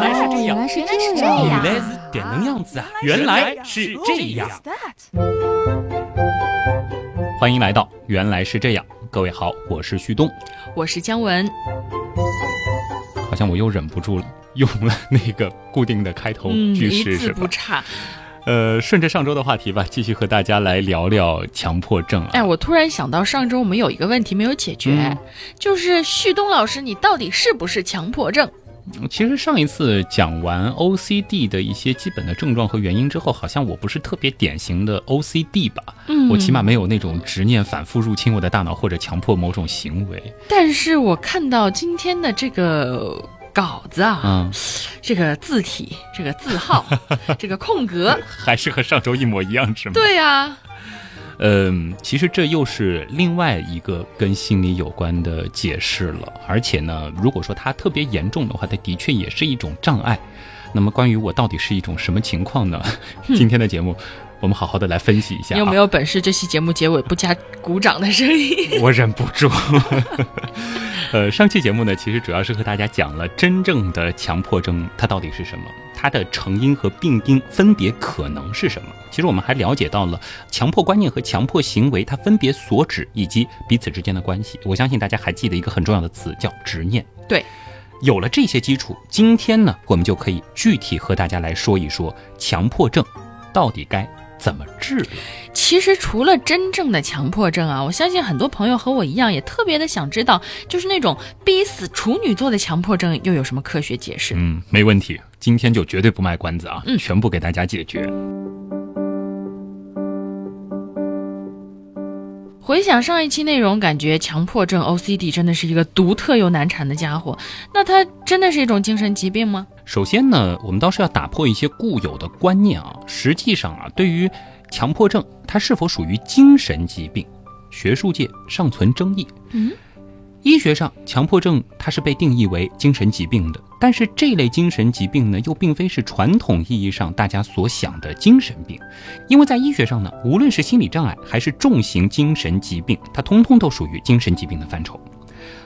原来是这样，原来是这样，原来是这能样子啊！原来是这样。欢迎来到《原来是这样》，各位好，我是旭东，我是姜文。好像我又忍不住用了那个固定的开头句式，是不差。呃，顺着上周的话题吧，继续和大家来聊聊强迫症。哎，我突然想到，上周我们有一个问题没有解决，就是旭东老师，你到底是不是强迫症？其实上一次讲完 OCD 的一些基本的症状和原因之后，好像我不是特别典型的 OCD 吧？嗯，我起码没有那种执念反复入侵我的大脑或者强迫某种行为。但是我看到今天的这个。稿子啊，嗯，这个字体，这个字号，这个空格，还是和上周一模一样，是吗？对呀，嗯，其实这又是另外一个跟心理有关的解释了。而且呢，如果说它特别严重的话，它的确也是一种障碍。那么，关于我到底是一种什么情况呢？今天的节目，我们好好的来分析一下。你 有没有本事？这期节目结尾不加鼓掌的声音？我忍不住。呃，上期节目呢，其实主要是和大家讲了真正的强迫症它到底是什么，它的成因和病因分别可能是什么。其实我们还了解到了强迫观念和强迫行为它分别所指以及彼此之间的关系。我相信大家还记得一个很重要的词叫执念。对，有了这些基础，今天呢，我们就可以具体和大家来说一说强迫症到底该。怎么治？其实除了真正的强迫症啊，我相信很多朋友和我一样，也特别的想知道，就是那种逼死处女座的强迫症又有什么科学解释？嗯，没问题，今天就绝对不卖关子啊，嗯，全部给大家解决。回想上一期内容，感觉强迫症 OCD 真的是一个独特又难缠的家伙。那它真的是一种精神疾病吗？首先呢，我们倒是要打破一些固有的观念啊。实际上啊，对于强迫症，它是否属于精神疾病，学术界尚存争议。嗯。医学上，强迫症它是被定义为精神疾病的，但是这类精神疾病呢，又并非是传统意义上大家所想的精神病，因为在医学上呢，无论是心理障碍还是重型精神疾病，它通通都属于精神疾病的范畴。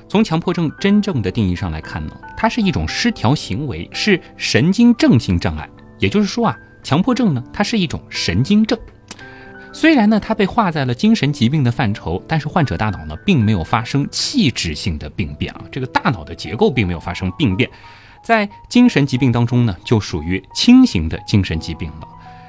从强迫症真正的定义上来看呢，它是一种失调行为，是神经症性障碍，也就是说啊，强迫症呢，它是一种神经症。虽然呢，它被划在了精神疾病的范畴，但是患者大脑呢，并没有发生器质性的病变啊，这个大脑的结构并没有发生病变，在精神疾病当中呢，就属于轻型的精神疾病了。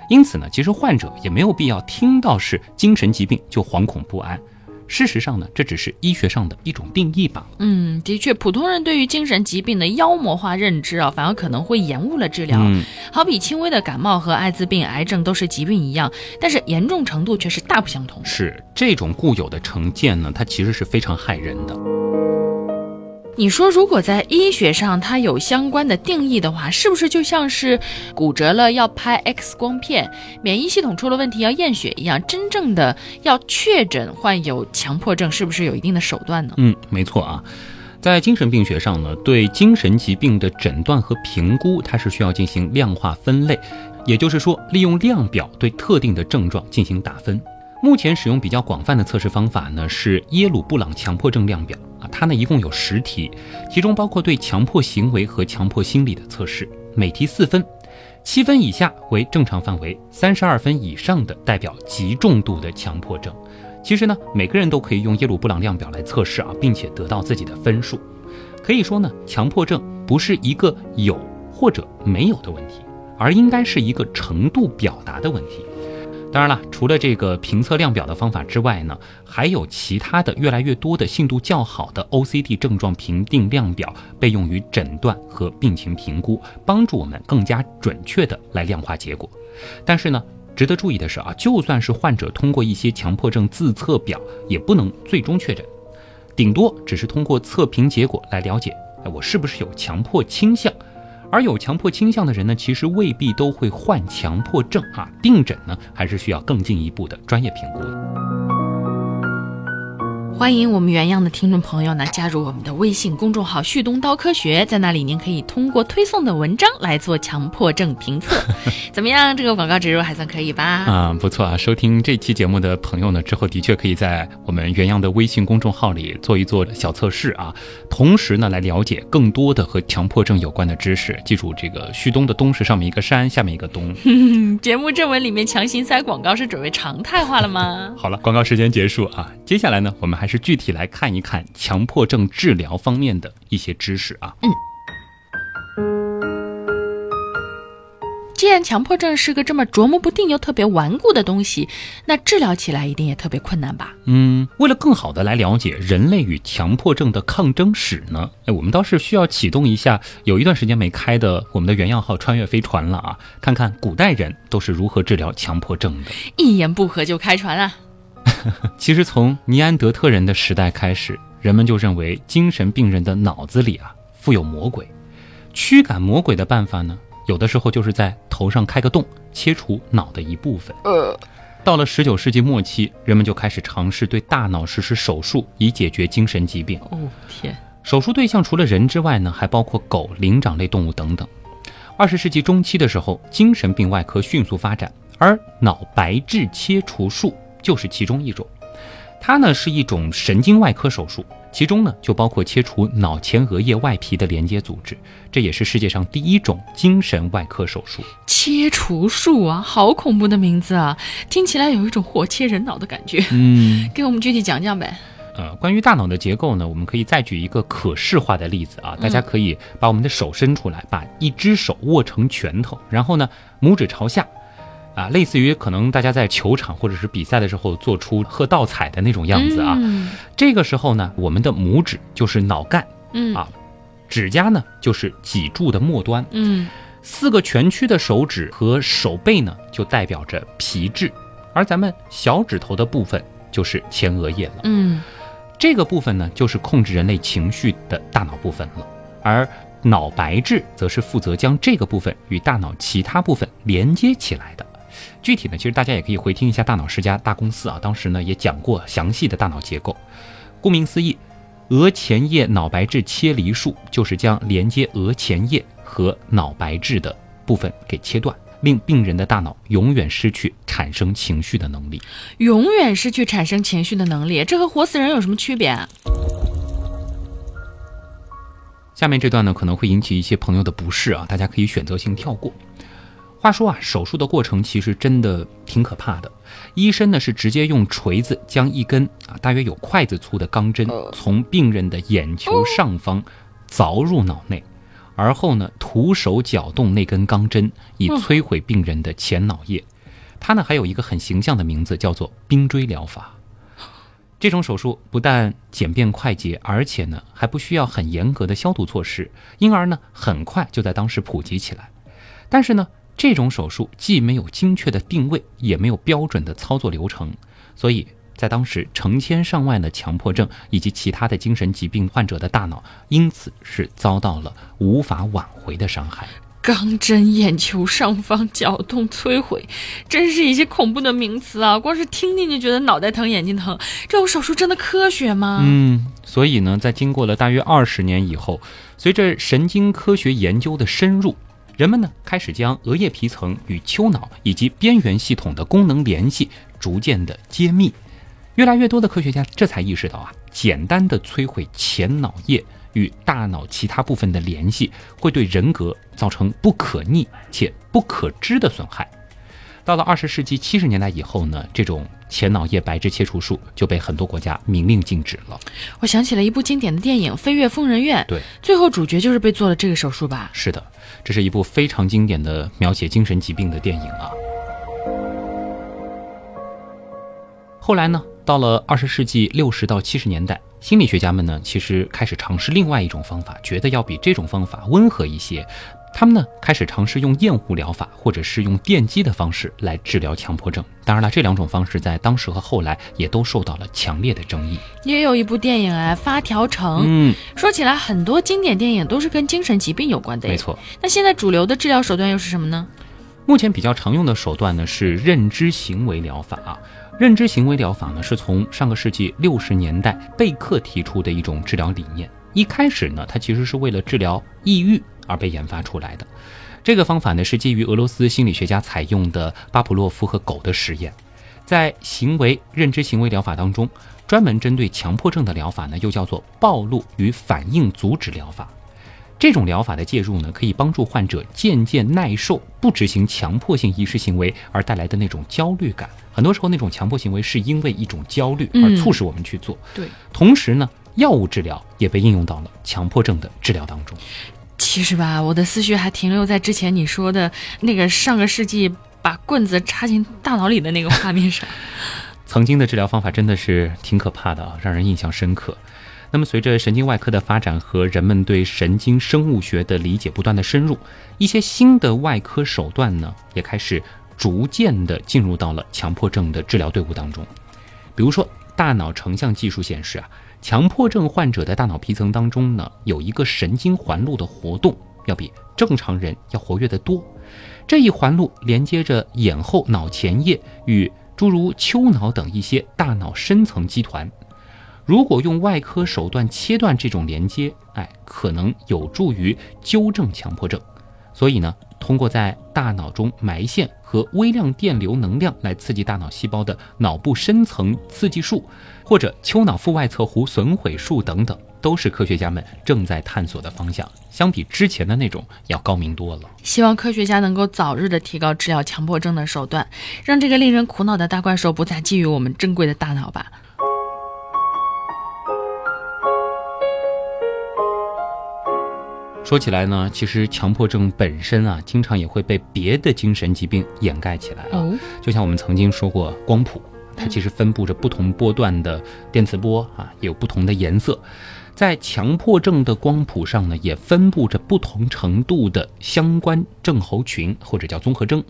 因此呢，其实患者也没有必要听到是精神疾病就惶恐不安。事实上呢，这只是医学上的一种定义吧。嗯，的确，普通人对于精神疾病的妖魔化认知啊，反而可能会延误了治疗。嗯，好比轻微的感冒和艾滋病、癌症都是疾病一样，但是严重程度却是大不相同。是这种固有的成见呢，它其实是非常害人的。你说，如果在医学上它有相关的定义的话，是不是就像是骨折了要拍 X 光片，免疫系统出了问题要验血一样？真正的要确诊患有强迫症，是不是有一定的手段呢？嗯，没错啊，在精神病学上呢，对精神疾病的诊断和评估，它是需要进行量化分类，也就是说，利用量表对特定的症状进行打分。目前使用比较广泛的测试方法呢，是耶鲁布朗强迫症量表啊，它呢一共有十题，其中包括对强迫行为和强迫心理的测试，每题四分，七分以下为正常范围，三十二分以上的代表极重度的强迫症。其实呢，每个人都可以用耶鲁布朗量表来测试啊，并且得到自己的分数。可以说呢，强迫症不是一个有或者没有的问题，而应该是一个程度表达的问题。当然了，除了这个评测量表的方法之外呢，还有其他的越来越多的信度较好的 OCD 症状评定量表被用于诊断和病情评估，帮助我们更加准确的来量化结果。但是呢，值得注意的是啊，就算是患者通过一些强迫症自测表，也不能最终确诊，顶多只是通过测评结果来了解，哎，我是不是有强迫倾向。而有强迫倾向的人呢，其实未必都会患强迫症啊。定诊呢，还是需要更进一步的专业评估。欢迎我们原样的听众朋友呢加入我们的微信公众号“旭东刀科学”，在那里您可以通过推送的文章来做强迫症评测。怎么样？这个广告植入还算可以吧？啊，不错啊！收听这期节目的朋友呢，之后的确可以在我们原样的微信公众号里做一做小测试啊，同时呢来了解更多的和强迫症有关的知识。记住，这个旭东的东是上面一个山，下面一个东。节目正文里面强行塞广告是准备常态化了吗？好了，广告时间结束啊！接下来呢，我们还是具体来看一看强迫症治疗方面的一些知识啊。嗯。既然强迫症是个这么琢磨不定又特别顽固的东西，那治疗起来一定也特别困难吧？嗯，为了更好的来了解人类与强迫症的抗争史呢，哎，我们倒是需要启动一下有一段时间没开的我们的原样号穿越飞船了啊，看看古代人都是如何治疗强迫症的。一言不合就开船啊！其实从尼安德特人的时代开始，人们就认为精神病人的脑子里啊富有魔鬼，驱赶魔鬼的办法呢？有的时候就是在头上开个洞，切除脑的一部分。呃，到了十九世纪末期，人们就开始尝试对大脑实施手术，以解决精神疾病。哦天！手术对象除了人之外呢，还包括狗、灵长类动物等等。二十世纪中期的时候，精神病外科迅速发展，而脑白质切除术就是其中一种。它呢是一种神经外科手术。其中呢，就包括切除脑前额叶外皮的连接组织，这也是世界上第一种精神外科手术。切除术啊，好恐怖的名字啊，听起来有一种活切人脑的感觉。嗯，给我们具体讲讲呗。呃，关于大脑的结构呢，我们可以再举一个可视化的例子啊，大家可以把我们的手伸出来，把一只手握成拳头，然后呢，拇指朝下。啊，类似于可能大家在球场或者是比赛的时候做出喝倒彩的那种样子啊。这个时候呢，我们的拇指就是脑干，嗯。啊，指甲呢就是脊柱的末端，嗯，四个全区的手指和手背呢就代表着皮质，而咱们小指头的部分就是前额叶了，嗯，这个部分呢就是控制人类情绪的大脑部分了，而脑白质则是负责将这个部分与大脑其他部分连接起来的。具体呢，其实大家也可以回听一下《大脑世家大公司》啊，当时呢也讲过详细的大脑结构。顾名思义，额前叶脑白质切离术就是将连接额前叶和脑白质的部分给切断，令病人的大脑永远失去产生情绪的能力。永远失去产生情绪的能力，这和活死人有什么区别啊？下面这段呢可能会引起一些朋友的不适啊，大家可以选择性跳过。话说啊，手术的过程其实真的挺可怕的。医生呢是直接用锤子将一根啊大约有筷子粗的钢针从病人的眼球上方凿入脑内，而后呢徒手搅动那根钢针，以摧毁病人的前脑叶。它呢还有一个很形象的名字，叫做冰锥疗法。这种手术不但简便快捷，而且呢还不需要很严格的消毒措施，因而呢很快就在当时普及起来。但是呢。这种手术既没有精确的定位，也没有标准的操作流程，所以在当时成千上万的强迫症以及其他的精神疾病患者的大脑，因此是遭到了无法挽回的伤害。钢针眼球上方绞痛摧毁，真是一些恐怖的名词啊！光是听听就觉得脑袋疼、眼睛疼。这种手术真的科学吗？嗯，所以呢，在经过了大约二十年以后，随着神经科学研究的深入。人们呢开始将额叶皮层与丘脑以及边缘系统的功能联系逐渐的揭秘，越来越多的科学家这才意识到啊，简单的摧毁前脑叶与大脑其他部分的联系，会对人格造成不可逆且不可知的损害。到了二十世纪七十年代以后呢，这种前脑叶白质切除术就被很多国家明令禁止了。我想起了一部经典的电影《飞越疯人院》，对，最后主角就是被做了这个手术吧？是的，这是一部非常经典的描写精神疾病的电影啊。后来呢，到了二十世纪六十到七十年代，心理学家们呢，其实开始尝试另外一种方法，觉得要比这种方法温和一些。他们呢开始尝试用厌恶疗法或者是用电击的方式来治疗强迫症。当然了，这两种方式在当时和后来也都受到了强烈的争议。也有一部电影哎，《发条城》。嗯，说起来，很多经典电影都是跟精神疾病有关的。没错。那现在主流的治疗手段又是什么呢？目前比较常用的手段呢是认知行为疗法啊。认知行为疗法呢，是从上个世纪六十年代贝克提出的一种治疗理念。一开始呢，它其实是为了治疗抑郁而被研发出来的。这个方法呢，是基于俄罗斯心理学家采用的巴甫洛夫和狗的实验。在行为认知行为疗法当中，专门针对强迫症的疗法呢，又叫做暴露与反应阻止疗法。这种疗法的介入呢，可以帮助患者渐渐耐受不执行强迫性意识行为而带来的那种焦虑感。很多时候，那种强迫行为是因为一种焦虑而促使我们去做。对，同时呢，药物治疗也被应用到了强迫症的治疗当中。其实吧，我的思绪还停留在之前你说的那个上个世纪把棍子插进大脑里的那个画面上。曾经的治疗方法真的是挺可怕的啊，让人印象深刻。那么，随着神经外科的发展和人们对神经生物学的理解不断的深入，一些新的外科手段呢，也开始逐渐的进入到了强迫症的治疗队伍当中。比如说，大脑成像技术显示啊，强迫症患者的大脑皮层当中呢，有一个神经环路的活动要比正常人要活跃得多。这一环路连接着眼后脑前叶与诸如丘脑等一些大脑深层基团。如果用外科手段切断这种连接，哎，可能有助于纠正强迫症。所以呢，通过在大脑中埋线和微量电流能量来刺激大脑细胞的脑部深层刺激术，或者丘脑腹外侧弧损毁术等等，都是科学家们正在探索的方向。相比之前的那种要高明多了。希望科学家能够早日的提高治疗强迫症的手段，让这个令人苦恼的大怪兽不再觊觎我们珍贵的大脑吧。说起来呢，其实强迫症本身啊，经常也会被别的精神疾病掩盖起来啊。就像我们曾经说过，光谱它其实分布着不同波段的电磁波啊，有不同的颜色。在强迫症的光谱上呢，也分布着不同程度的相关症候群或者叫综合征。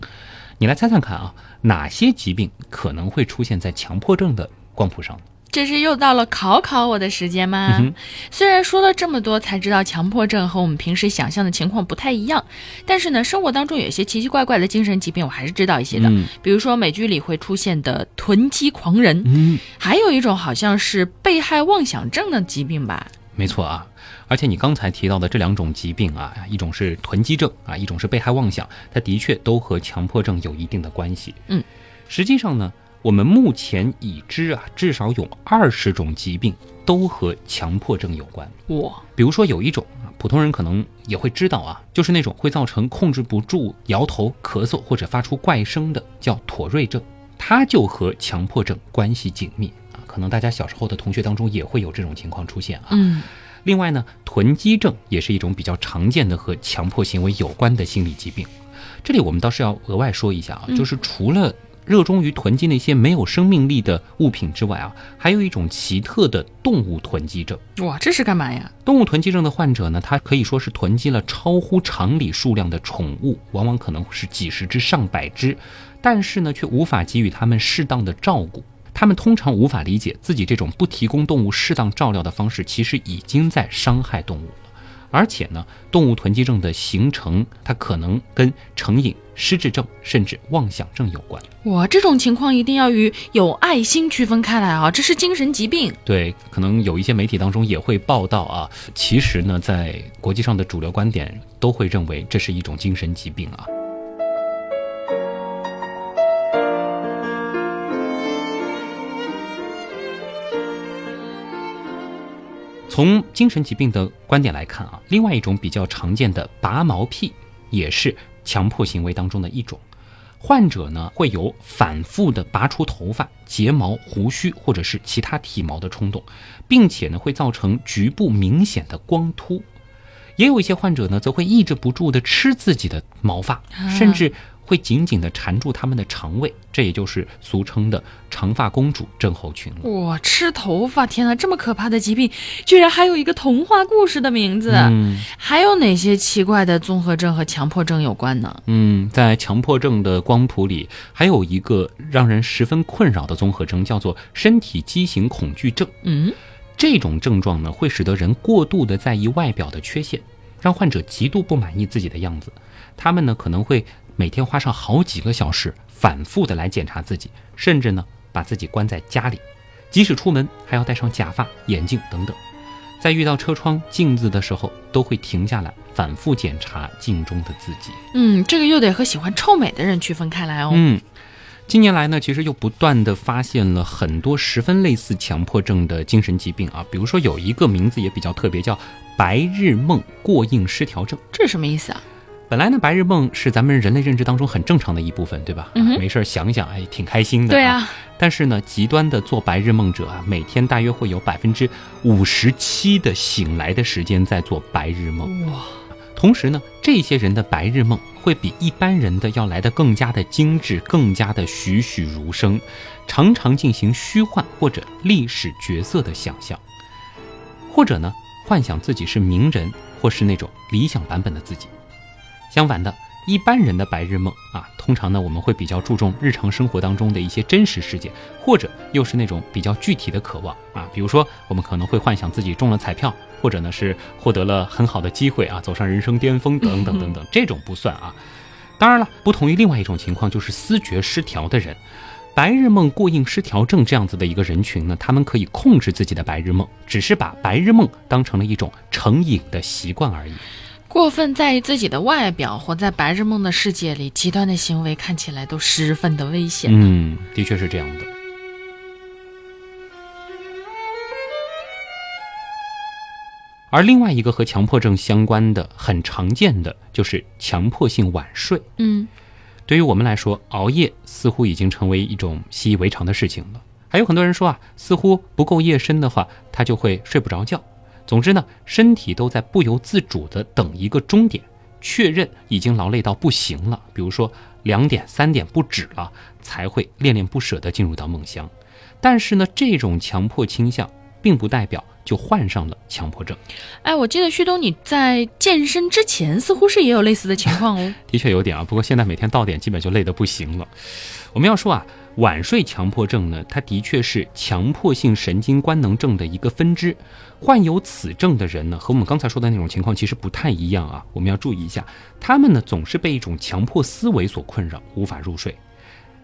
你来猜猜看啊，哪些疾病可能会出现在强迫症的光谱上？这是又到了考考我的时间吗？虽然说了这么多，才知道强迫症和我们平时想象的情况不太一样，但是呢，生活当中有些奇奇怪怪的精神疾病，我还是知道一些的。比如说美剧里会出现的囤积狂人，嗯，还有一种好像是被害妄想症的疾病吧？没错啊，而且你刚才提到的这两种疾病啊，一种是囤积症啊，一种是被害妄想，它的确都和强迫症有一定的关系。嗯，实际上呢。我们目前已知啊，至少有二十种疾病都和强迫症有关。哇，比如说有一种啊，普通人可能也会知道啊，就是那种会造成控制不住摇头、咳嗽或者发出怪声的，叫妥瑞症，它就和强迫症关系紧密啊。可能大家小时候的同学当中也会有这种情况出现啊。嗯。另外呢，囤积症也是一种比较常见的和强迫行为有关的心理疾病。这里我们倒是要额外说一下啊，就是除了。热衷于囤积那些没有生命力的物品之外啊，还有一种奇特的动物囤积症。哇，这是干嘛呀？动物囤积症的患者呢，他可以说是囤积了超乎常理数量的宠物，往往可能是几十只、上百只，但是呢，却无法给予他们适当的照顾。他们通常无法理解自己这种不提供动物适当照料的方式，其实已经在伤害动物了。而且呢，动物囤积症的形成，它可能跟成瘾、失智症甚至妄想症有关。哇，这种情况一定要与有爱心区分开来啊！这是精神疾病。对，可能有一些媒体当中也会报道啊。其实呢，在国际上的主流观点都会认为这是一种精神疾病啊。从精神疾病的观点来看啊，另外一种比较常见的拔毛癖也是强迫行为当中的一种。患者呢会有反复的拔出头发、睫毛、胡须或者是其他体毛的冲动，并且呢会造成局部明显的光秃。也有一些患者呢则会抑制不住的吃自己的毛发，甚至。会紧紧地缠住他们的肠胃，这也就是俗称的长发公主症候群了。哇，吃头发！天哪，这么可怕的疾病，居然还有一个童话故事的名字。嗯，还有哪些奇怪的综合症和强迫症有关呢？嗯，在强迫症的光谱里，还有一个让人十分困扰的综合症，叫做身体畸形恐惧症。嗯，这种症状呢，会使得人过度的在意外表的缺陷，让患者极度不满意自己的样子。他们呢，可能会。每天花上好几个小时，反复的来检查自己，甚至呢把自己关在家里，即使出门还要戴上假发、眼镜等等。在遇到车窗、镜子的时候，都会停下来反复检查镜中的自己。嗯，这个又得和喜欢臭美的人区分开来哦。嗯，近年来呢，其实又不断的发现了很多十分类似强迫症的精神疾病啊，比如说有一个名字也比较特别，叫白日梦过硬失调症。这是什么意思啊？本来呢，白日梦是咱们人类认知当中很正常的一部分，对吧？嗯没事儿想想，哎，挺开心的。对啊，但是呢，极端的做白日梦者啊，每天大约会有百分之五十七的醒来的时间在做白日梦。哇，同时呢，这些人的白日梦会比一般人的要来的更加的精致，更加的栩栩如生，常常进行虚幻或者历史角色的想象，或者呢，幻想自己是名人，或是那种理想版本的自己。相反的，一般人的白日梦啊，通常呢，我们会比较注重日常生活当中的一些真实事件，或者又是那种比较具体的渴望啊，比如说我们可能会幻想自己中了彩票，或者呢是获得了很好的机会啊，走上人生巅峰等等等等，这种不算啊。当然了，不同于另外一种情况，就是思觉失调的人。白日梦过硬失调症这样子的一个人群呢，他们可以控制自己的白日梦，只是把白日梦当成了一种成瘾的习惯而已。过分在意自己的外表，活在白日梦的世界里，极端的行为看起来都十分的危险。嗯，的确是这样的。而另外一个和强迫症相关的、很常见的，就是强迫性晚睡。嗯，对于我们来说，熬夜似乎已经成为一种习以为常的事情了。还有很多人说啊，似乎不够夜深的话，他就会睡不着觉。总之呢，身体都在不由自主地等一个终点，确认已经劳累到不行了，比如说两点、三点不止了，才会恋恋不舍地进入到梦乡。但是呢，这种强迫倾向并不代表就患上了强迫症。哎，我记得旭东你在健身之前似乎是也有类似的情况哦。的确有点啊，不过现在每天到点基本就累得不行了。我们要说啊，晚睡强迫症呢，它的确是强迫性神经官能症的一个分支。患有此症的人呢，和我们刚才说的那种情况其实不太一样啊。我们要注意一下，他们呢总是被一种强迫思维所困扰，无法入睡。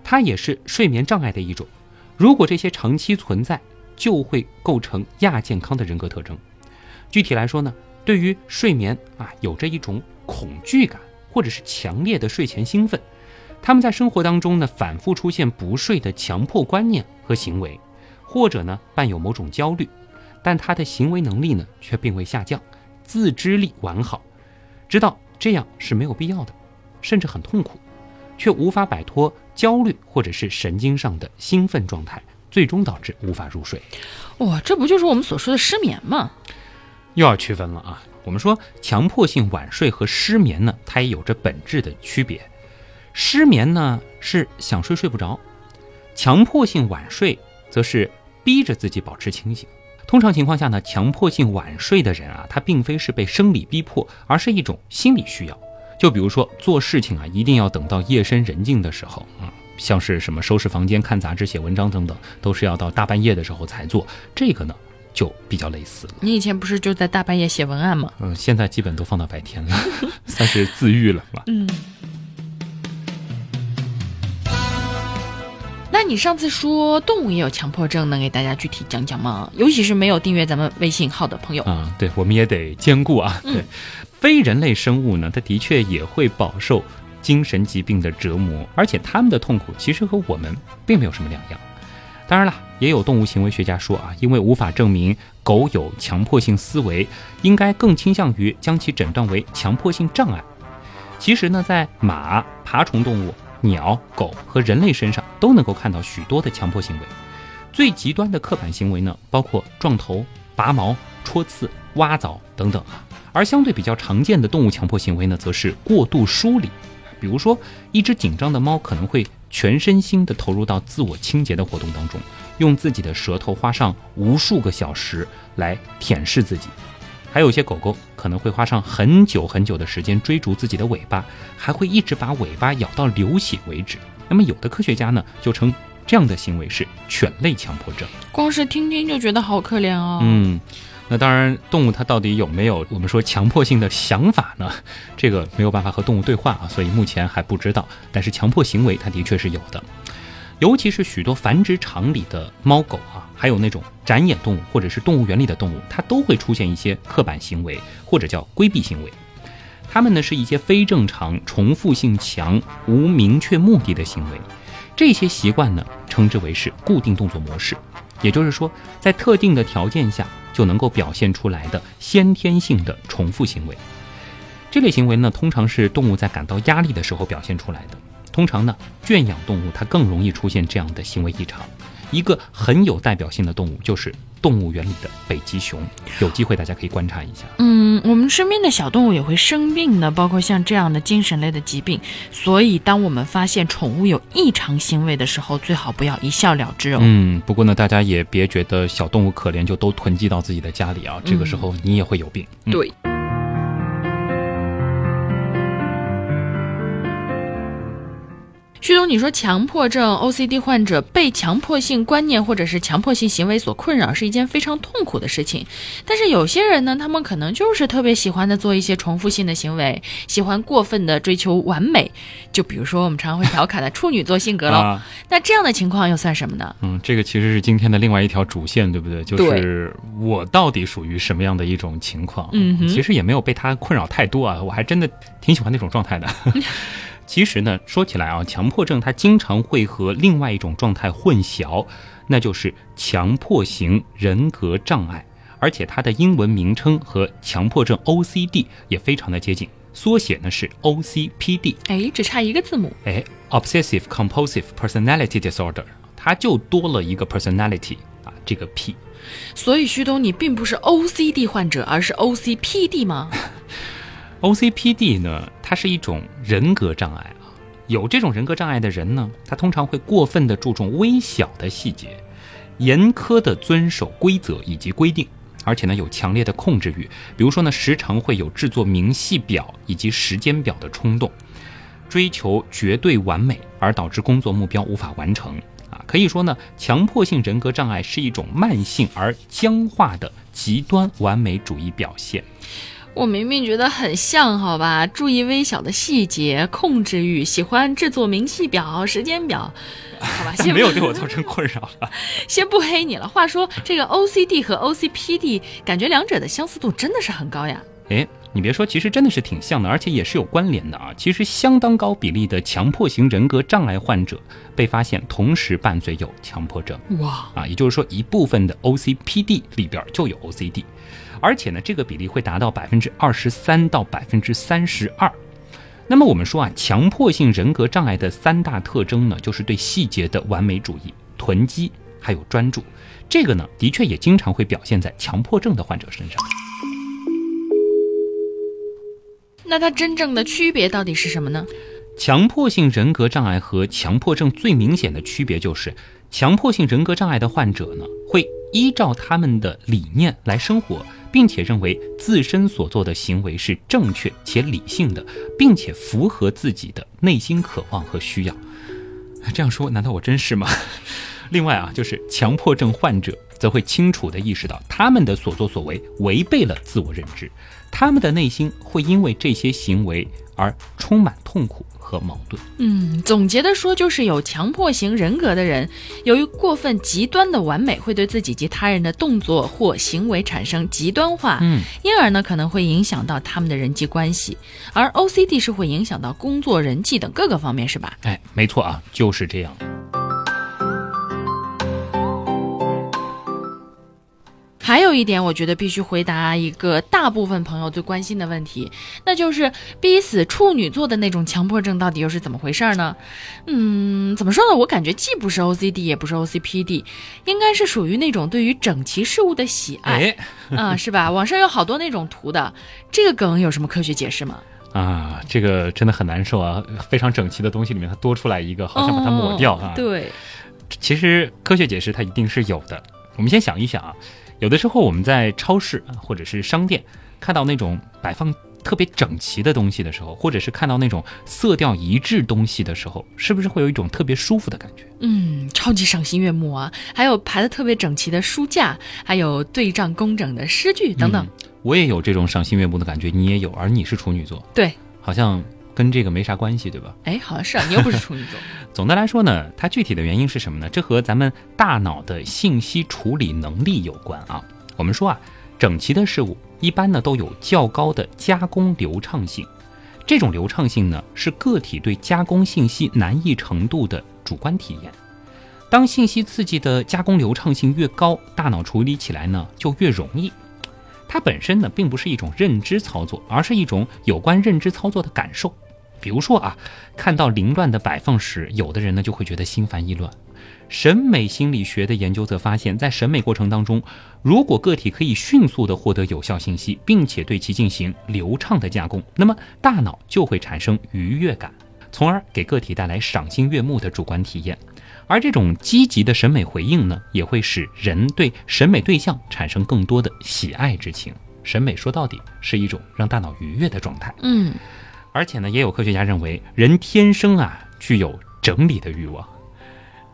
它也是睡眠障碍的一种。如果这些长期存在，就会构成亚健康的人格特征。具体来说呢，对于睡眠啊，有着一种恐惧感，或者是强烈的睡前兴奋。他们在生活当中呢，反复出现不睡的强迫观念和行为，或者呢伴有某种焦虑，但他的行为能力呢却并未下降，自知力完好，知道这样是没有必要的，甚至很痛苦，却无法摆脱焦虑或者是神经上的兴奋状态，最终导致无法入睡。哇，这不就是我们所说的失眠吗？又要区分了啊！我们说强迫性晚睡和失眠呢，它也有着本质的区别。失眠呢是想睡睡不着，强迫性晚睡则是逼着自己保持清醒。通常情况下呢，强迫性晚睡的人啊，他并非是被生理逼迫，而是一种心理需要。就比如说做事情啊，一定要等到夜深人静的时候啊，像是什么收拾房间、看杂志、写文章等等，都是要到大半夜的时候才做。这个呢，就比较类似了。你以前不是就在大半夜写文案吗？嗯，现在基本都放到白天了，算是自愈了吧。嗯。那你上次说动物也有强迫症，能给大家具体讲讲吗？尤其是没有订阅咱们微信号的朋友。啊，对，我们也得兼顾啊。对，非人类生物呢，它的确也会饱受精神疾病的折磨，而且他们的痛苦其实和我们并没有什么两样。当然了，也有动物行为学家说啊，因为无法证明狗有强迫性思维，应该更倾向于将其诊断为强迫性障碍。其实呢，在马、爬虫动物。鸟、狗和人类身上都能够看到许多的强迫行为，最极端的刻板行为呢，包括撞头、拔毛、戳刺、挖枣等等啊。而相对比较常见的动物强迫行为呢，则是过度梳理，比如说一只紧张的猫可能会全身心地投入到自我清洁的活动当中，用自己的舌头花上无数个小时来舔舐自己。还有一些狗狗可能会花上很久很久的时间追逐自己的尾巴，还会一直把尾巴咬到流血为止。那么有的科学家呢就称这样的行为是犬类强迫症。光是听听就觉得好可怜哦。嗯，那当然，动物它到底有没有我们说强迫性的想法呢？这个没有办法和动物对话啊，所以目前还不知道。但是强迫行为它的确是有的。尤其是许多繁殖场里的猫狗啊，还有那种展演动物或者是动物园里的动物，它都会出现一些刻板行为或者叫规避行为。它们呢是一些非正常、重复性强、无明确目的的行为。这些习惯呢，称之为是固定动作模式，也就是说，在特定的条件下就能够表现出来的先天性的重复行为。这类行为呢，通常是动物在感到压力的时候表现出来的。通常呢，圈养动物它更容易出现这样的行为异常。一个很有代表性的动物就是动物园里的北极熊，有机会大家可以观察一下。嗯，我们身边的小动物也会生病的，包括像这样的精神类的疾病。所以，当我们发现宠物有异常行为的时候，最好不要一笑了之哦。嗯，不过呢，大家也别觉得小动物可怜就都囤积到自己的家里啊，这个时候你也会有病。嗯、对。你说强迫症 OCD 患者被强迫性观念或者是强迫性行为所困扰是一件非常痛苦的事情，但是有些人呢，他们可能就是特别喜欢的做一些重复性的行为，喜欢过分的追求完美，就比如说我们常常会调侃的处女座性格喽。那这样的情况又算什么呢？嗯，这个其实是今天的另外一条主线，对不对？就是我到底属于什么样的一种情况？嗯，其实也没有被他困扰太多啊，我还真的挺喜欢那种状态的。其实呢，说起来啊，强迫症它经常会和另外一种状态混淆，那就是强迫型人格障碍，而且它的英文名称和强迫症 OCD 也非常的接近，缩写呢是 OCPD。哎，只差一个字母。哎，Obsessive Compulsive Personality Disorder，它就多了一个 personality 啊，这个 P。所以旭东，你并不是 OCD 患者，而是 OCPD 吗 ？OCPD 呢，它是一种人格障碍啊。有这种人格障碍的人呢，他通常会过分的注重微小的细节，严苛的遵守规则以及规定，而且呢有强烈的控制欲。比如说呢，时常会有制作明细表以及时间表的冲动，追求绝对完美，而导致工作目标无法完成啊。可以说呢，强迫性人格障碍是一种慢性而僵化的极端完美主义表现。我明明觉得很像，好吧？注意微小的细节，控制欲，喜欢制作明细表、时间表，好吧？先没有对我造成困扰了。先不黑你了。话说，这个 OCD 和 OCPD，感觉两者的相似度真的是很高呀。哎，你别说，其实真的是挺像的，而且也是有关联的啊。其实相当高比例的强迫型人格障碍患者被发现同时伴随有强迫症。哇啊，也就是说，一部分的 OCPD 里边就有 OCD。而且呢，这个比例会达到百分之二十三到百分之三十二。那么我们说啊，强迫性人格障碍的三大特征呢，就是对细节的完美主义、囤积还有专注。这个呢，的确也经常会表现在强迫症的患者身上。那它真正的区别到底是什么呢？强迫性人格障碍和强迫症最明显的区别就是，强迫性人格障碍的患者呢，会依照他们的理念来生活。并且认为自身所做的行为是正确且理性的，并且符合自己的内心渴望和需要。这样说，难道我真是吗？另外啊，就是强迫症患者则会清楚地意识到，他们的所作所为违背了自我认知，他们的内心会因为这些行为而充满痛苦。和矛盾。嗯，总结的说，就是有强迫型人格的人，由于过分极端的完美，会对自己及他人的动作或行为产生极端化，嗯，因而呢，可能会影响到他们的人际关系。而 OCD 是会影响到工作、人际等各个方面，是吧？哎，没错啊，就是这样。还有一点，我觉得必须回答一个大部分朋友最关心的问题，那就是逼死处女座的那种强迫症到底又是怎么回事呢？嗯，怎么说呢？我感觉既不是 OCD，也不是 OCPD，应该是属于那种对于整齐事物的喜爱啊，是吧？网上有好多那种图的，这个梗有什么科学解释吗？啊，这个真的很难受啊！非常整齐的东西里面，它多出来一个，好像把它抹掉啊。对，其实科学解释它一定是有的。我们先想一想啊。有的时候我们在超市啊，或者是商店看到那种摆放特别整齐的东西的时候，或者是看到那种色调一致东西的时候，是不是会有一种特别舒服的感觉？嗯，超级赏心悦目啊！还有排的特别整齐的书架，还有对仗工整的诗句等等。我也有这种赏心悦目的感觉，你也有，而你是处女座，对，好像。跟这个没啥关系，对吧？哎，好像是啊，你又不是处女座。总的来说呢，它具体的原因是什么呢？这和咱们大脑的信息处理能力有关啊。我们说啊，整齐的事物一般呢都有较高的加工流畅性，这种流畅性呢是个体对加工信息难易程度的主观体验。当信息刺激的加工流畅性越高，大脑处理起来呢就越容易。它本身呢并不是一种认知操作，而是一种有关认知操作的感受。比如说啊，看到凌乱的摆放时，有的人呢就会觉得心烦意乱。审美心理学的研究则发现，在审美过程当中，如果个体可以迅速地获得有效信息，并且对其进行流畅的加工，那么大脑就会产生愉悦感，从而给个体带来赏心悦目的主观体验。而这种积极的审美回应呢，也会使人对审美对象产生更多的喜爱之情。审美说到底是一种让大脑愉悦的状态。嗯，而且呢，也有科学家认为，人天生啊具有整理的欲望。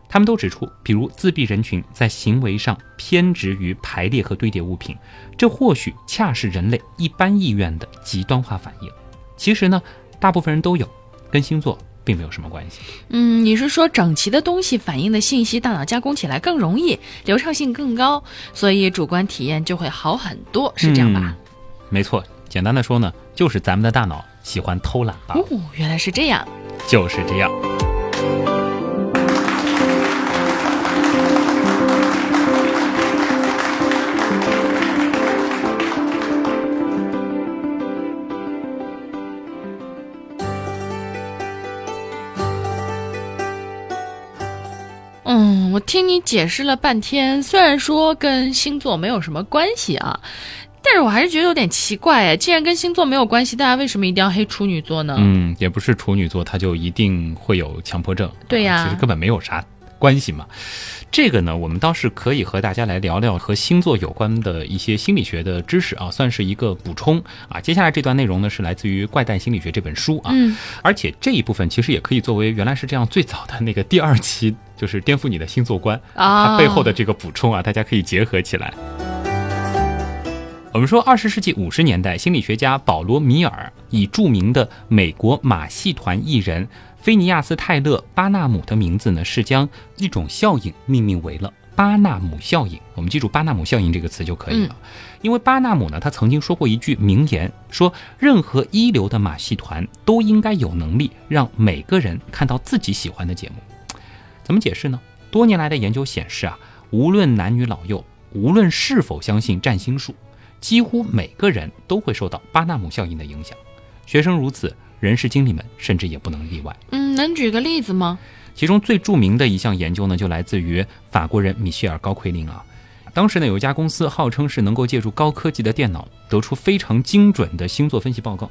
他们都指出，比如自闭人群在行为上偏执于排列和堆叠物品，这或许恰是人类一般意愿的极端化反应。其实呢，大部分人都有，跟星座。并没有什么关系。嗯，你是说整齐的东西反映的信息，大脑加工起来更容易，流畅性更高，所以主观体验就会好很多，是这样吧？没错，简单的说呢，就是咱们的大脑喜欢偷懒吧？哦，原来是这样，就是这样。嗯，我听你解释了半天，虽然说跟星座没有什么关系啊，但是我还是觉得有点奇怪哎。既然跟星座没有关系，大家为什么一定要黑处女座呢？嗯，也不是处女座他就一定会有强迫症，对呀，其实根本没有啥关系嘛。这个呢，我们倒是可以和大家来聊聊和星座有关的一些心理学的知识啊，算是一个补充啊。接下来这段内容呢，是来自于《怪诞心理学》这本书啊，嗯，而且这一部分其实也可以作为原来是这样最早的那个第二期，就是颠覆你的星座观啊，它背后的这个补充啊，大家可以结合起来。我们说，二十世纪五十年代，心理学家保罗·米尔以著名的美国马戏团艺人。菲尼亚斯·泰勒·巴纳姆的名字呢，是将一种效应命名为了巴纳姆效应。我们记住“巴纳姆效应”这个词就可以了。因为巴纳姆呢，他曾经说过一句名言，说任何一流的马戏团都应该有能力让每个人看到自己喜欢的节目。怎么解释呢？多年来的研究显示啊，无论男女老幼，无论是否相信占星术，几乎每个人都会受到巴纳姆效应的影响。学生如此。人事经理们甚至也不能例外。嗯，能举个例子吗？其中最著名的一项研究呢，就来自于法国人米歇尔·高奎林啊。当时呢，有一家公司号称是能够借助高科技的电脑得出非常精准的星座分析报告。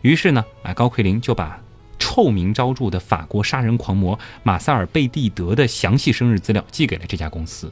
于是呢，啊，高奎林就把臭名昭著的法国杀人狂魔马塞尔·贝蒂德的详细生日资料寄给了这家公司。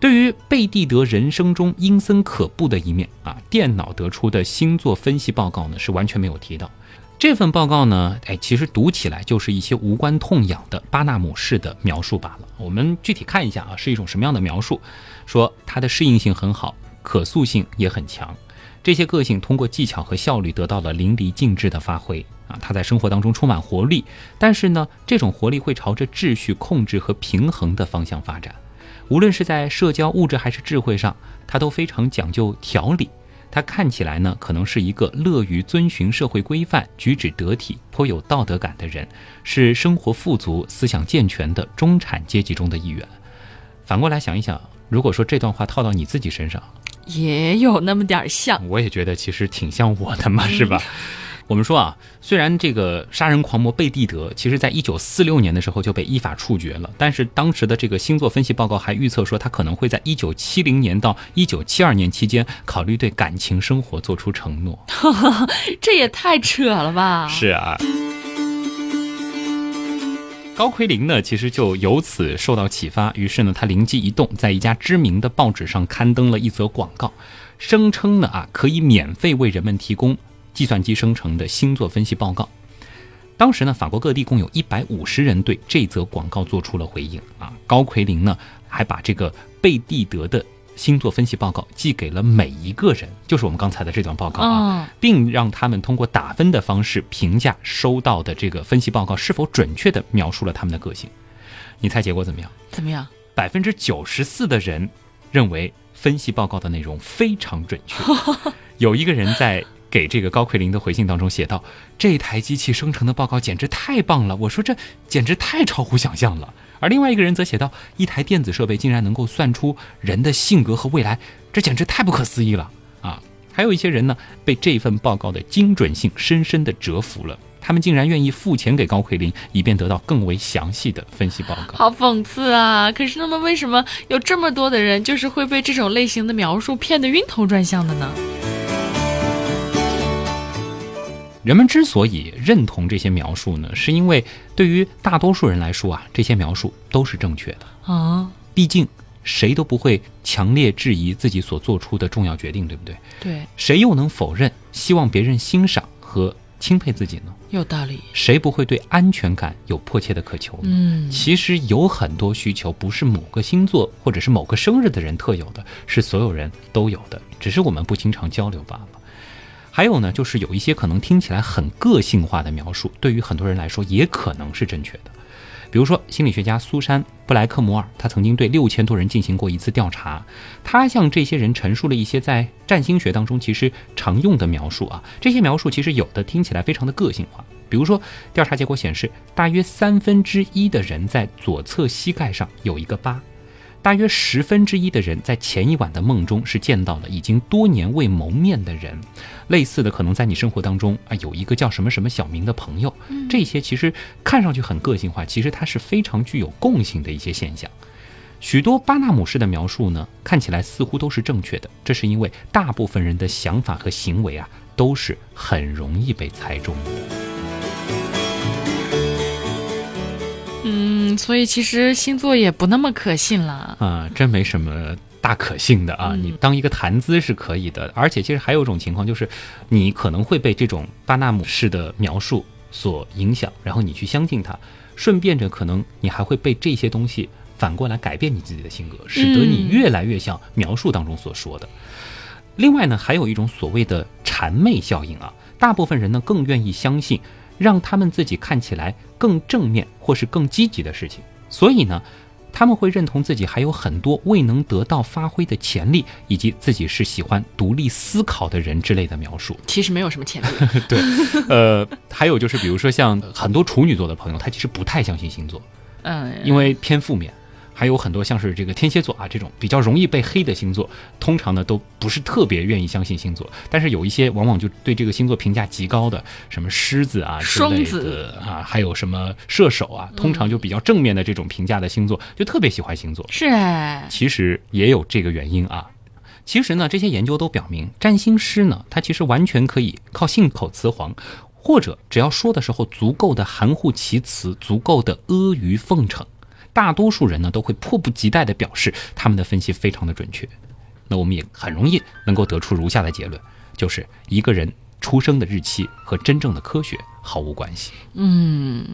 对于贝蒂德人生中阴森可怖的一面啊，电脑得出的星座分析报告呢，是完全没有提到。这份报告呢，哎，其实读起来就是一些无关痛痒的巴纳姆式的描述罢了。我们具体看一下啊，是一种什么样的描述？说它的适应性很好，可塑性也很强，这些个性通过技巧和效率得到了淋漓尽致的发挥啊。他在生活当中充满活力，但是呢，这种活力会朝着秩序、控制和平衡的方向发展。无论是在社交、物质还是智慧上，他都非常讲究条理。他看起来呢，可能是一个乐于遵循社会规范、举止得体、颇有道德感的人，是生活富足、思想健全的中产阶级中的一员。反过来想一想，如果说这段话套到你自己身上，也有那么点像。我也觉得其实挺像我的嘛，是吧？我们说啊，虽然这个杀人狂魔贝蒂德，其实在一九四六年的时候就被依法处决了，但是当时的这个星座分析报告还预测说，他可能会在一九七零年到一九七二年期间考虑对感情生活做出承诺。这也太扯了吧！是啊，高奎林呢，其实就由此受到启发，于是呢，他灵机一动，在一家知名的报纸上刊登了一则广告，声称呢啊，可以免费为人们提供。计算机生成的星座分析报告，当时呢，法国各地共有一百五十人对这则广告做出了回应啊。高奎林呢，还把这个贝蒂德的星座分析报告寄给了每一个人，就是我们刚才的这段报告啊，嗯并让他们通过打分的方式评价收到的这个分析报告是否准确地描述了他们的个性。你猜结果怎么样？怎么样？百分之九十四的人认为分析报告的内容非常准确。有一个人在给这个高奎林的回信当中写道：“这台机器生成的报告简直太棒了！”我说这简直太超乎想象了。而另外一个人则写道：“一台电子设备竟然能够算出人的性格和未来，这简直太不可思议了啊！”还有一些人呢，被这份报告的精准性深深地折服了。他们竟然愿意付钱给高奎林，以便得到更为详细的分析报告。好讽刺啊！可是那么为什么有这么多的人就是会被这种类型的描述骗得晕头转向的呢？人们之所以认同这些描述呢，是因为对于大多数人来说啊，这些描述都是正确的。啊，毕竟谁都不会强烈质疑自己所做出的重要决定，对不对？对，谁又能否认希望别人欣赏和钦佩自己呢？有道理。谁不会对安全感有迫切的渴求呢？嗯，其实有很多需求不是某个星座或者是某个生日的人特有的，是所有人都有的，只是我们不经常交流罢了。还有呢，就是有一些可能听起来很个性化的描述，对于很多人来说也可能是正确的。比如说，心理学家苏珊·布莱克摩尔，他曾经对六千多人进行过一次调查，他向这些人陈述了一些在占星学当中其实常用的描述啊。这些描述其实有的听起来非常的个性化，比如说，调查结果显示，大约三分之一的人在左侧膝盖上有一个疤。大约十分之一的人在前一晚的梦中是见到了已经多年未谋面的人，类似的可能在你生活当中啊有一个叫什么什么小明的朋友，这些其实看上去很个性化，其实它是非常具有共性的一些现象。许多巴纳姆式的描述呢，看起来似乎都是正确的，这是因为大部分人的想法和行为啊都是很容易被猜中的。嗯，所以其实星座也不那么可信了。啊，真没什么大可信的啊！嗯你当一个谈资是可以的，而且其实还有一种情况，就是你可能会被这种巴纳姆式的描述所影响，然后你去相信它，顺便着可能你还会被这些东西反过来改变你自己的性格，使得你嗯越来越像描述当中所说的。另外呢，还有一种所谓的谄媚效应啊，大部分人呢更愿意相信让他们自己看起来更正面或是更积极的事情，所以呢，他们会认同自己还有很多未能得到发挥的潜力，以及自己是喜欢独立思考的人之类的描述。其实没有什么潜力。对，呃，还有就是比如说像很多处女座的朋友，他其实不太相信星座，嗯，因为偏负面。还有很多像是这个天蝎座啊这种比较容易被黑的星座，通常呢都不是特别愿意相信星座。但是有一些往往就对这个星座评价极高的，什么狮子啊之类双子的啊，还有什么射手啊，通常就比较正面的这种评价的星座，就特别喜欢星座。是哎，其实也有这个原因啊。其实呢，这些研究都表明，占星师呢，他其实完全可以靠信口雌黄，或者只要说的时候足够的含糊其辞，足够的阿谀奉承，大多数人呢都会迫不及待地表示他们的分析非常的准确。那我们也很容易能够得出如下的结论，就是一个人出生的日期和真正的科学毫无关系。嗯，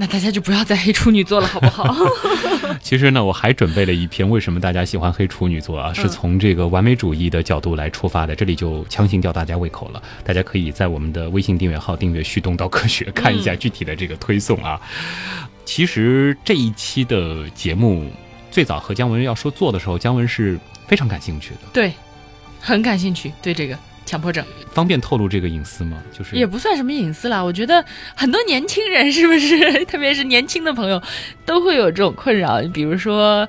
那大家就不要再黑处女座了，好不好？其实呢，我还准备了一篇为什么大家喜欢黑处女座啊，是从这个完美主义的角度来出发的。这里就强行吊大家胃口了，大家可以在我们的微信订阅号订阅“旭东到科学”，看一下具体的这个推送啊。其实这一期的节目最早和姜文要说做的时候，姜文是非常感兴趣的。对，很感兴趣，对这个强迫症方便透露这个隐私吗？就是也不算什么隐私啦。我觉得很多年轻人是不是，特别是年轻的朋友，都会有这种困扰。比如说，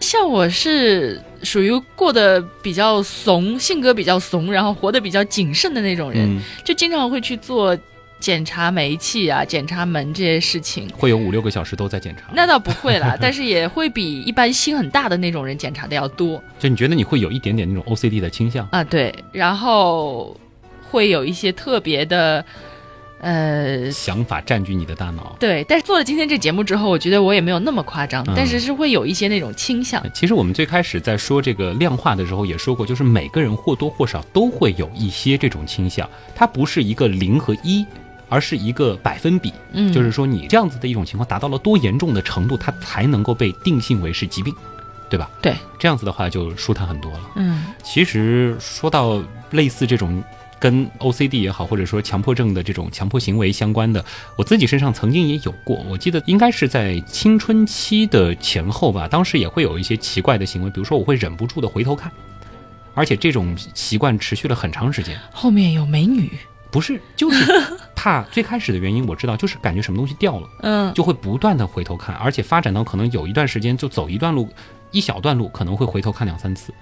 像我是属于过得比较怂，性格比较怂，然后活得比较谨慎的那种人，嗯，就经常会去做检查煤气啊、检查门这些事情。会有五六个小时都在检查。那倒不会啦，但是也会比一般心很大的那种人检查的要多就你觉得你会有一点点那种 OCD 的倾向？啊。对，然后会有一些特别的，呃，想法占据你的大脑。对。但是做了今天这节目之后，我觉得我也没有那么夸张，嗯但是是会有一些那种倾向。其实我们最开始在说这个量化的时候也说过，就是每个人或多或少都会有一些这种倾向，它不是一个零和一，而是一个百分比，嗯，就是说你这样子的一种情况达到了多严重的程度，它才能够被定性为是疾病，对吧？对，这样子的话就舒坦很多了。嗯其实说到类似这种跟 OCD 也好，或者说强迫症的这种强迫行为相关的，我自己身上曾经也有过。我记得应该是在青春期的前后吧，当时也会有一些奇怪的行为，比如说我会忍不住的回头看，而且这种习惯持续了很长时间。后面有美女，不是，就是 怕最开始的原因我知道，就是感觉什么东西掉了。嗯就会不断的回头看，而且发展到可能有一段时间就走一段路，一小段路可能会回头看两三次，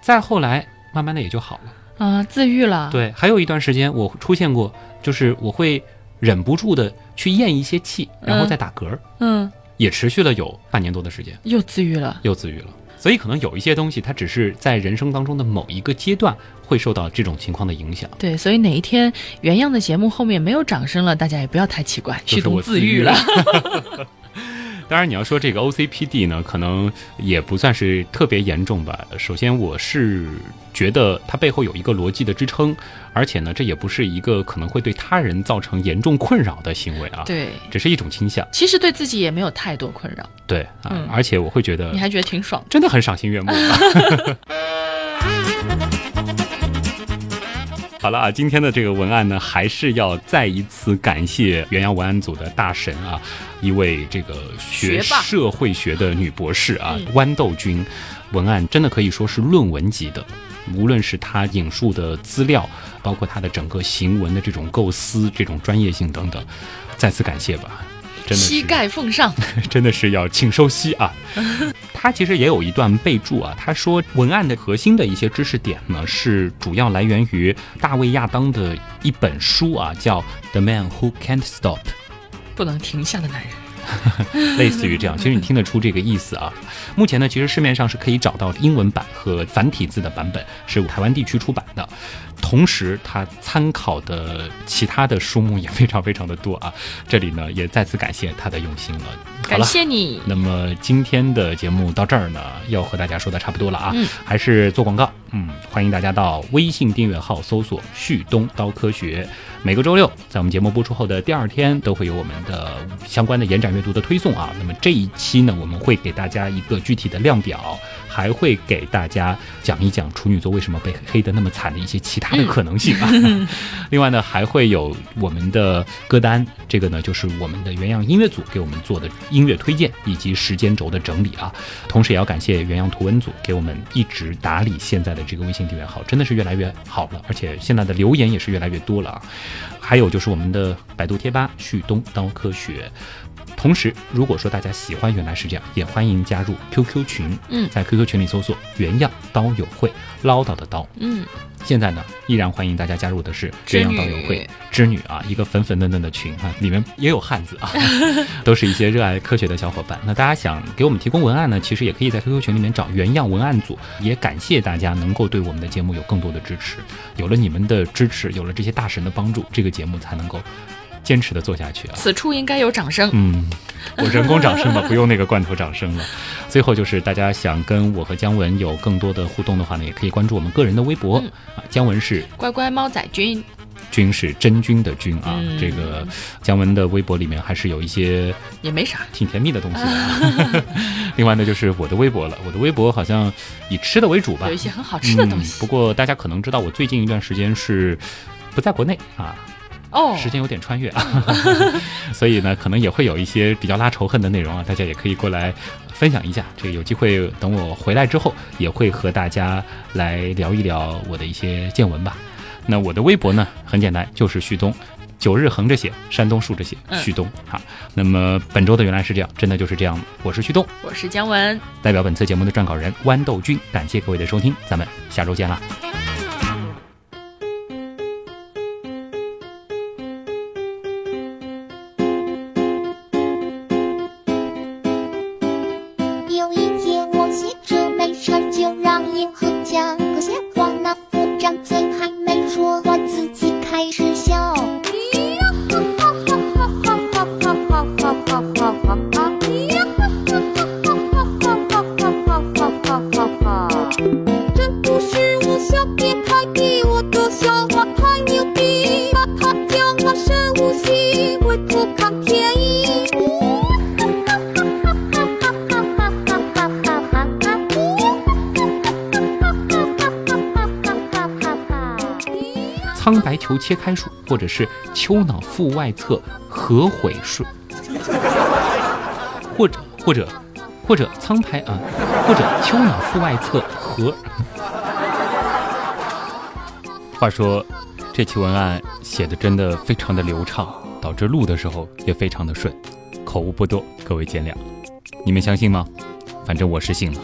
再后来慢慢的也就好了。啊，自愈了，，对，还有一段时间我出现过，就是我会忍不住的去咽一些气，然后再打嗝，嗯，也持续了有半年多的时间，又自愈了，又自愈了。所以可能有一些东西，它只是在人生当中的某一个阶段会受到这种情况的影响。对，所以哪一天原样的节目后面没有掌声了，大家也不要太奇怪，旭东就是我自愈了。当然，你要说这个 OCPD 呢，可能也不算是特别严重吧。首先，我是觉得它背后有一个逻辑的支撑，而且呢，这也不是一个可能会对他人造成严重困扰的行为啊，对，只是一种倾向。其实对自己也没有太多困扰，对啊，嗯而且我会觉得你还觉得挺爽。真的很赏心悦目。好了啊，今天的这个文案呢，还是要再一次感谢元阳文案组的大神啊，一位这个学社会学的女博士啊，嗯。豌豆君，文案真的可以说是论文级的。无论是他引述的资料，包括他的整个行文的这种构思、这种专业性等等，再次感谢吧，真的是膝盖奉上，真的是要请收膝啊！他其实也有一段备注啊，他说文案的核心的一些知识点呢，是主要来源于大卫亚当的一本书啊，叫《The Man Who Can't Stop》。不能停下的男人。类似于这样，其实你听得出这个意思啊。目前呢，其实市面上是可以找到英文版和繁体字的版本，是台湾地区出版的。同时，他参考的其他的书目也非常非常的多啊。这里呢，也再次感谢他的用心了。好感了。谢你，那么今天的节目到这儿呢，要和大家说的差不多了啊，嗯还是做广告，嗯，欢迎大家到微信订阅号搜索“旭东刀科学”，每个周六在我们节目播出后的第二天都会有我们的相关的延展阅读的推送啊。那么这一期呢，我们会给大家一个具体的量表，还会给大家讲一讲处女座为什么被黑的那么惨的一些其他的可能性啊。另外呢，还会有我们的歌单，这个呢就是我们的原样音乐组给我们做的音乐推荐以及时间轴的整理啊。同时也要感谢元阳图文组给我们一直打理现在的这个微信订阅号，真的是越来越好了，而且现在的留言也是越来越多了啊。还有就是我们的百度贴吧“旭东刀科学”。同时，如果说大家喜欢原来是这样，也欢迎加入 QQ 群。嗯在 QQ 群里搜索“原样刀友会”，唠叨的刀，嗯，现在呢，依然欢迎大家加入的是原样刀友会织女啊，一个粉粉嫩嫩的群啊，里面也有汉子啊，都是一些热爱科学的小伙伴。那大家想给我们提供文案呢，其实也可以在 QQ 群里面找原样文案组。也感谢大家能够对我们的节目有更多的支持，有了你们的支持，有了这些大神的帮助，这个节目才能够坚持的做下去啊。此处应该有掌声。嗯，我人工掌声吧，不用那个罐头掌声了。最后就是大家想跟我和姜文有更多的互动的话呢，也可以关注我们个人的微博、嗯啊，姜文是乖乖猫仔君，君是真君的君啊，嗯这个姜文的微博里面还是有一些也没啥。挺甜蜜的东西的啊。另外呢，就是我的微博了，我的微博好像以吃的为主吧，有一些很好吃的东嗯。西。不过大家可能知道，我最近一段时间是不在国内啊，哦，时间有点穿越啊，所以呢，可能也会有一些比较拉仇恨的内容啊，大家也可以过来分享一下。这个有机会等我回来之后，也会和大家来聊一聊我的一些见闻吧。那我的微博呢，很简单，就是旭东。九日横着写，山东竖着写，嗯旭东。好，那么本周的原来是这样，真的就是这样。我是旭东，我是姜文，代表本次节目的撰稿人豌豆君，感谢各位的收听，咱们下周见啦。切开术，或者是丘脑腹外侧合毁术，或者或者或者苍白啊，或者丘脑腹外侧合。话说，这期文案写的真的非常的流畅，导致录的时候也非常的顺，口误不多，各位见谅。你们相信吗？反正我是信了。